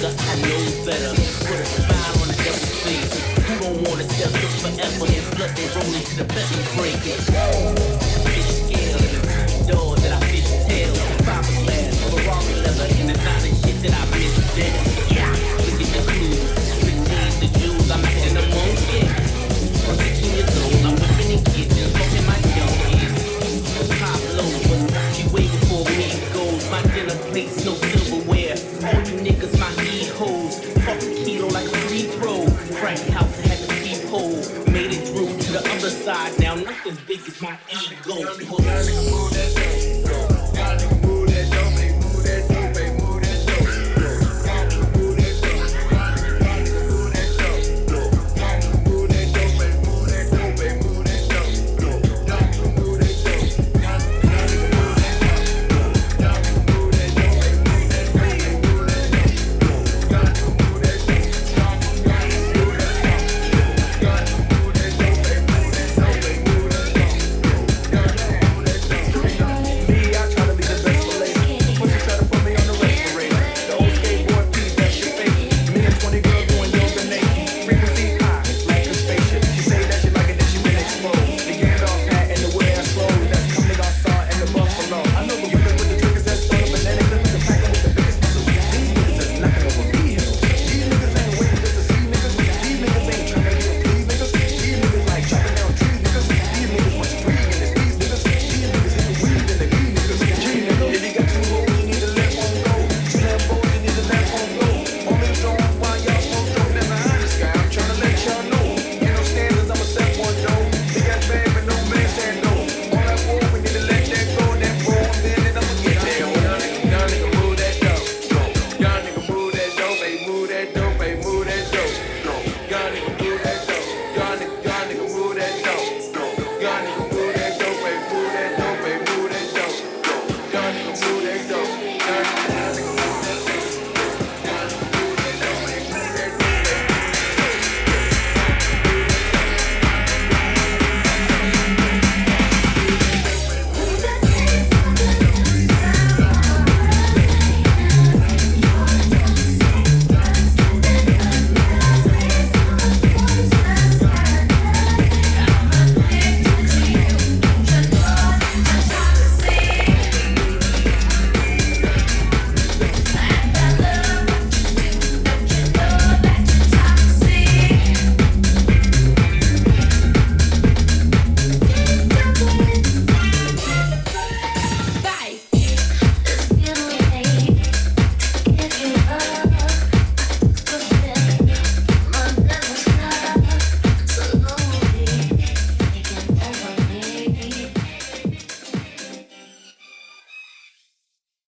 nigga I know better. Put a smile on the devil's face. Who don't wanna step up forever? His blood they rolling to the belly breaking. Side. Now nothing's big as my ego.